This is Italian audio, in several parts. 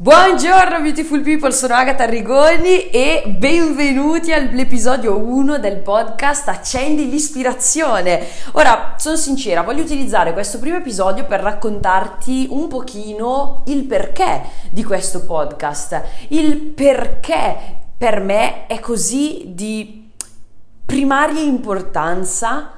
Buongiorno beautiful people, sono Agatha Rigoni e benvenuti all'episodio 1 del podcast Accendi l'ispirazione. Ora, sono sincera, voglio utilizzare questo primo episodio per raccontarti un pochino il perché di questo podcast, il perché per me è così di primaria importanza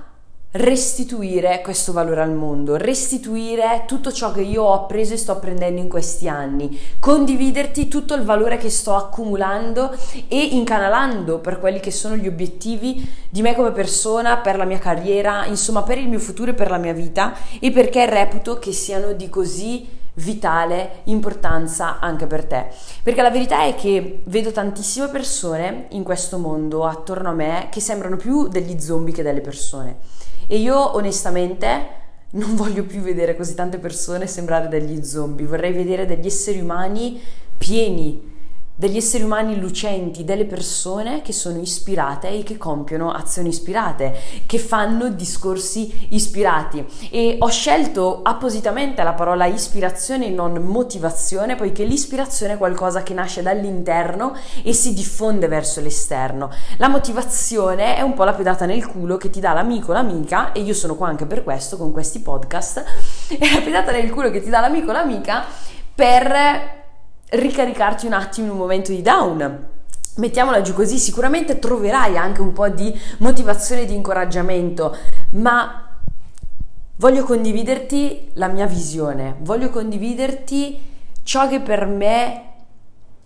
restituire questo valore al mondo, restituire tutto ciò che io ho appreso e sto apprendendo in questi anni, condividerti tutto il valore che sto accumulando e incanalando per quelli che sono gli obiettivi di me come persona, per la mia carriera, insomma per il mio futuro e per la mia vita e perché reputo che siano di così vitale importanza anche per te. Perché la verità è che vedo tantissime persone in questo mondo attorno a me che sembrano più degli zombie che delle persone. E io onestamente non voglio più vedere così tante persone sembrare degli zombie, vorrei vedere degli esseri umani pieni degli esseri umani lucenti, delle persone che sono ispirate e che compiono azioni ispirate, che fanno discorsi ispirati. E ho scelto appositamente la parola ispirazione e non motivazione, poiché l'ispirazione è qualcosa che nasce dall'interno e si diffonde verso l'esterno. La motivazione è un po' la pedata nel culo che ti dà l'amico l'amica, e io sono qua anche per questo, con questi podcast, è la pedata nel culo che ti dà l'amico l'amica per ricaricarti un attimo in un momento di down. Mettiamola giù così, sicuramente troverai anche un po' di motivazione e di incoraggiamento, ma voglio condividerti la mia visione, voglio condividerti ciò che per me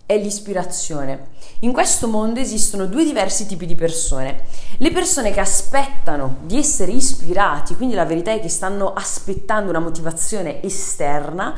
è l'ispirazione. In questo mondo esistono due diversi tipi di persone. Le persone che aspettano di essere ispirati, quindi la verità è che stanno aspettando una motivazione esterna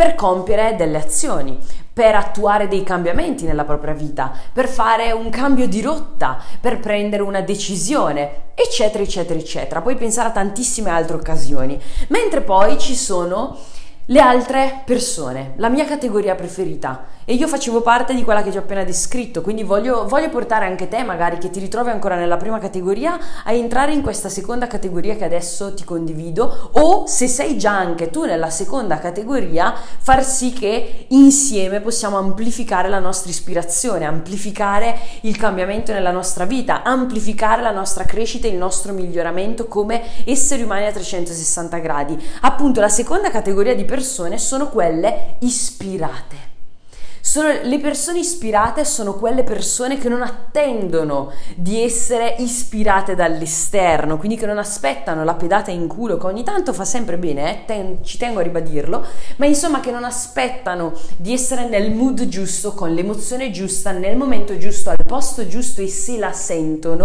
per compiere delle azioni, per attuare dei cambiamenti nella propria vita, per fare un cambio di rotta, per prendere una decisione, eccetera, eccetera, eccetera. Puoi pensare a tantissime altre occasioni. Mentre poi ci sono le altre persone, la mia categoria preferita. E io facevo parte di quella che ti ho appena descritto, quindi voglio, voglio, portare anche te, magari che ti ritrovi ancora nella prima categoria, a entrare in questa seconda categoria che adesso ti condivido, o se sei già anche tu nella seconda categoria, far sì che insieme possiamo amplificare la nostra ispirazione, amplificare il cambiamento nella nostra vita, amplificare la nostra crescita e il nostro miglioramento come esseri umani a 360 gradi. Appunto, la seconda categoria di persone sono quelle ispirate. Sono, le persone ispirate sono quelle persone che non attendono di essere ispirate dall'esterno, quindi che non aspettano la pedata in culo, che ogni tanto fa sempre bene, eh? Ten, ci tengo a ribadirlo, ma insomma che non aspettano di essere nel mood giusto, con l'emozione giusta, nel momento giusto, al posto giusto e se la sentono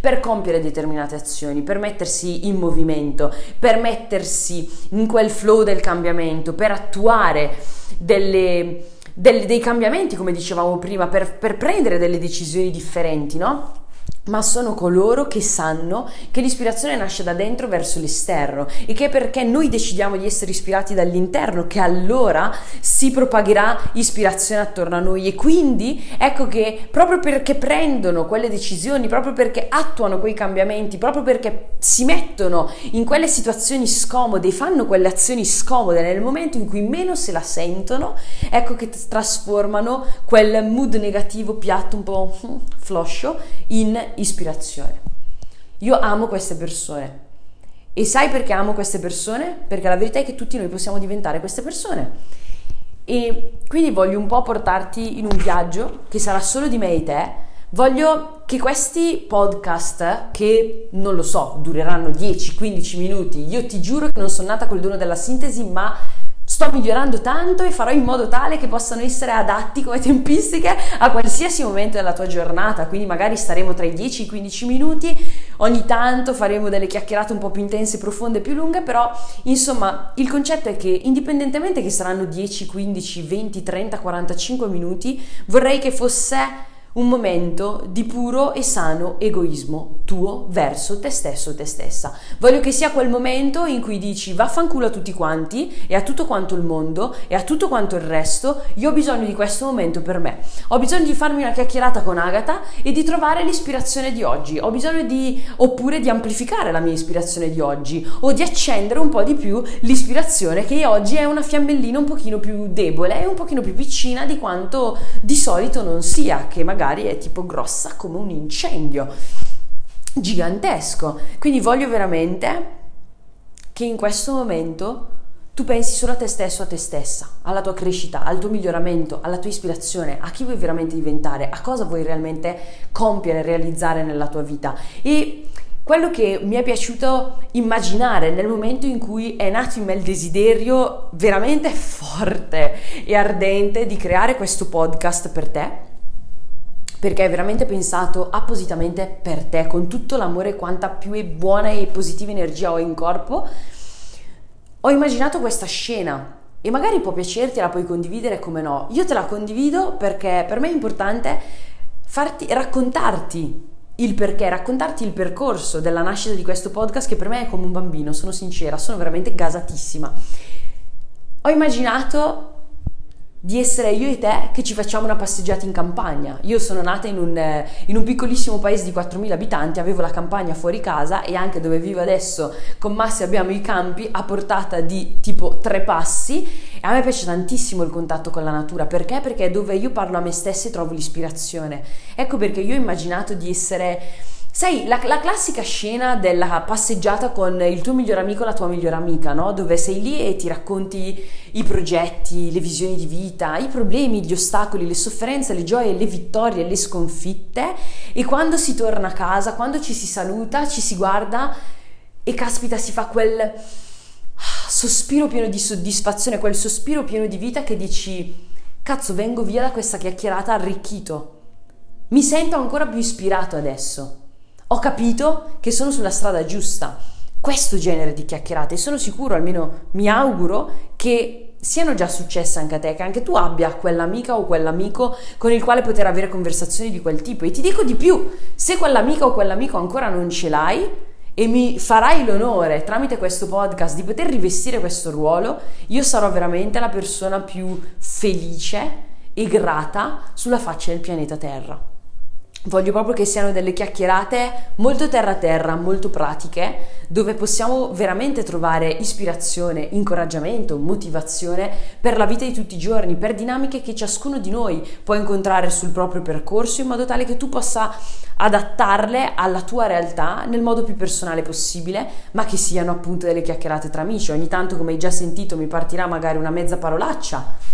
per compiere determinate azioni, per mettersi in movimento, per mettersi in quel flow del cambiamento, per attuare delle del, dei cambiamenti, come dicevamo prima, per, per prendere delle decisioni differenti, no? Ma sono coloro che sanno che l'ispirazione nasce da dentro verso l'esterno e che perché noi decidiamo di essere ispirati dall'interno che allora si propagherà ispirazione attorno a noi. E quindi ecco che proprio perché prendono quelle decisioni, proprio perché attuano quei cambiamenti, proprio perché si mettono in quelle situazioni scomode e fanno quelle azioni scomode nel momento in cui meno se la sentono, ecco che trasformano quel mood negativo piatto un po' floscio in ispirazione. Io amo queste persone. E sai perché amo queste persone? Perché la verità è che tutti noi possiamo diventare queste persone. E quindi voglio un po' portarti in un viaggio che sarà solo di me e te. Voglio che questi podcast, che non lo so, dureranno 10-15 minuti, io ti giuro che non sono nata col dono della sintesi, ma sto migliorando tanto e farò in modo tale che possano essere adatti come tempistiche a qualsiasi momento della tua giornata, quindi magari staremo tra i 10 e i 15 minuti, ogni tanto faremo delle chiacchierate un po' più intense, profonde, più lunghe, però insomma il concetto è che indipendentemente che saranno 10, 15, 20, 30, 45 minuti, vorrei che fosse un momento di puro e sano egoismo tuo verso te stesso te stessa. Voglio che sia quel momento in cui dici vaffanculo a tutti quanti e a tutto quanto il mondo e a tutto quanto il resto, io ho bisogno di questo momento per me. Ho bisogno di farmi una chiacchierata con Agatha e di trovare l'ispirazione di oggi. Ho bisogno di oppure di amplificare la mia ispirazione di oggi o di accendere un po' di più l'ispirazione che oggi è una fiammellina un pochino più debole e un pochino più piccina di quanto di solito non sia, che magari magari è tipo grossa come un incendio gigantesco. Quindi voglio veramente che in questo momento tu pensi solo a te stesso, a te stessa, alla tua crescita, al tuo miglioramento, alla tua ispirazione, a chi vuoi veramente diventare, a cosa vuoi realmente compiere, realizzare nella tua vita. E quello che mi è piaciuto immaginare nel momento in cui è nato in me il desiderio veramente forte e ardente di creare questo podcast per te perché è veramente pensato appositamente per te, con tutto l'amore quanta più buona e positiva energia ho in corpo, ho immaginato questa scena e magari può piacerti, la puoi condividere come no. Io te la condivido perché per me è importante farti, raccontarti il perché, raccontarti il percorso della nascita di questo podcast che per me è come un bambino, sono sincera, sono veramente gasatissima. Ho immaginato di essere io e te che ci facciamo una passeggiata in campagna. Io sono nata in un, eh, in un, piccolissimo paese di 4.000 abitanti, avevo la campagna fuori casa e anche dove vivo adesso con Massi abbiamo i campi a portata di tipo tre passi e a me piace tantissimo il contatto con la natura. Perché? Perché è dove io parlo a me stessa e trovo l'ispirazione. Ecco perché io ho immaginato di essere Sai, la, la, classica scena della passeggiata con il tuo migliore amico e la tua migliore amica, no? Dove sei lì e ti racconti i progetti, le visioni di vita, i problemi, gli ostacoli, le sofferenze, le gioie, le vittorie, le sconfitte e quando si torna a casa, quando ci si saluta, ci si guarda e caspita si fa quel sospiro pieno di soddisfazione, quel sospiro pieno di vita che dici cazzo vengo via da questa chiacchierata arricchito. Mi sento ancora più ispirato adesso ho capito che sono sulla strada giusta. Questo genere di chiacchierate, sono sicuro, almeno mi auguro, che siano già successe anche a te, che anche tu abbia quell'amica o quell'amico con il quale poter avere conversazioni di quel tipo. E ti dico di più, se quell'amica o quell'amico ancora non ce l'hai, e mi farai l'onore tramite questo podcast di poter rivestire questo ruolo, io sarò veramente la persona più felice e grata sulla faccia del pianeta Terra. Voglio proprio che siano delle chiacchierate molto terra-terra, molto pratiche, dove possiamo veramente trovare ispirazione, incoraggiamento, motivazione per la vita di tutti i giorni, per dinamiche che ciascuno di noi può incontrare sul proprio percorso in modo tale che tu possa adattarle alla tua realtà nel modo più personale possibile, ma che siano appunto delle chiacchierate tra amici. Ogni tanto, come hai già sentito, mi partirà magari una mezza parolaccia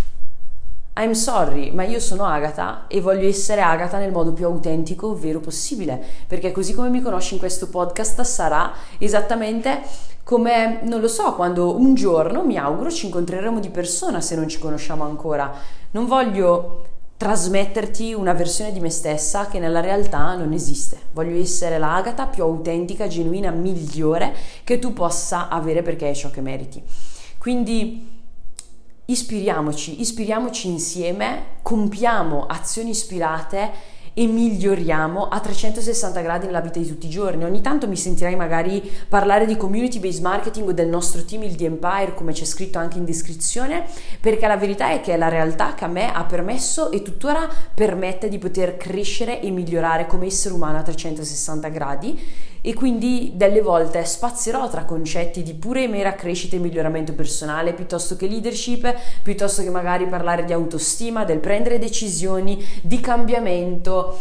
I'm sorry, ma io sono Agata e voglio essere Agata nel modo più autentico, ovvero possibile, perché così come mi conosci in questo podcast sarà esattamente come, non lo so, quando un giorno mi auguro ci incontreremo di persona se non ci conosciamo ancora. Non voglio trasmetterti una versione di me stessa che nella realtà non esiste. Voglio essere l'Agata più autentica, genuina, migliore che tu possa avere perché è ciò che meriti. Quindi ispiriamoci, ispiriamoci insieme, compiamo azioni ispirate e miglioriamo a 360 gradi nella vita di tutti i giorni. Ogni tanto mi sentirai magari parlare di community based marketing o del nostro team, il The Empire, come c'è scritto anche in descrizione, perché la verità è che è la realtà che a me ha permesso e tuttora permette di poter crescere e migliorare come essere umano a 360 gradi e quindi delle volte spazierò tra concetti di pura e mera crescita e miglioramento personale piuttosto che leadership, piuttosto che magari parlare di autostima, del prendere decisioni, di cambiamento,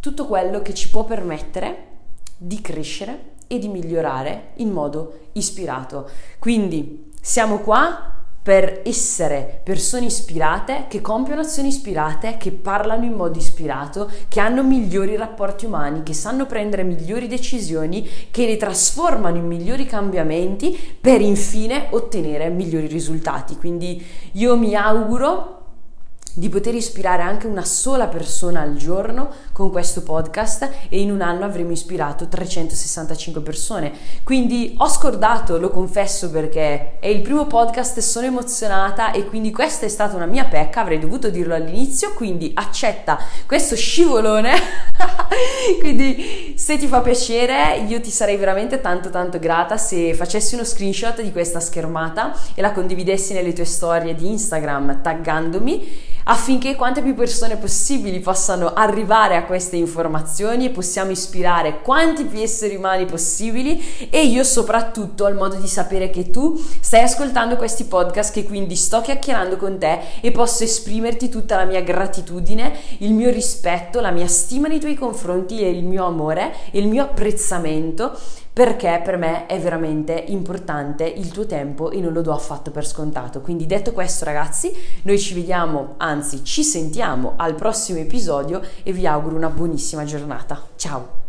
tutto quello che ci può permettere di crescere e di migliorare in modo ispirato. Quindi siamo qua per essere persone ispirate, che compiono azioni ispirate, che parlano in modo ispirato, che hanno migliori rapporti umani, che sanno prendere migliori decisioni, che le trasformano in migliori cambiamenti per infine ottenere migliori risultati. Quindi io mi auguro di poter ispirare anche una sola persona al giorno con questo podcast e in un anno avremo ispirato 365 persone. Quindi ho scordato, lo confesso perché è il primo podcast sono emozionata e quindi questa è stata una mia pecca, avrei dovuto dirlo all'inizio, quindi accetta questo scivolone. quindi se ti fa piacere io ti sarei veramente tanto tanto grata se facessi uno screenshot di questa schermata e la condividessi nelle tue storie di Instagram taggandomi affinché quante più persone possibili possano arrivare a queste informazioni e possiamo ispirare quanti più esseri umani possibili e io soprattutto al modo di sapere che tu stai ascoltando questi podcast che quindi sto chiacchierando con te e posso esprimerti tutta la mia gratitudine, il mio rispetto, la mia stima nei tuoi confronti e il mio amore e il mio apprezzamento perché per me è veramente importante il tuo tempo e non lo do affatto per scontato. Quindi detto questo ragazzi, noi ci vediamo, anzi ci sentiamo al prossimo episodio e vi auguro una buonissima giornata. Ciao!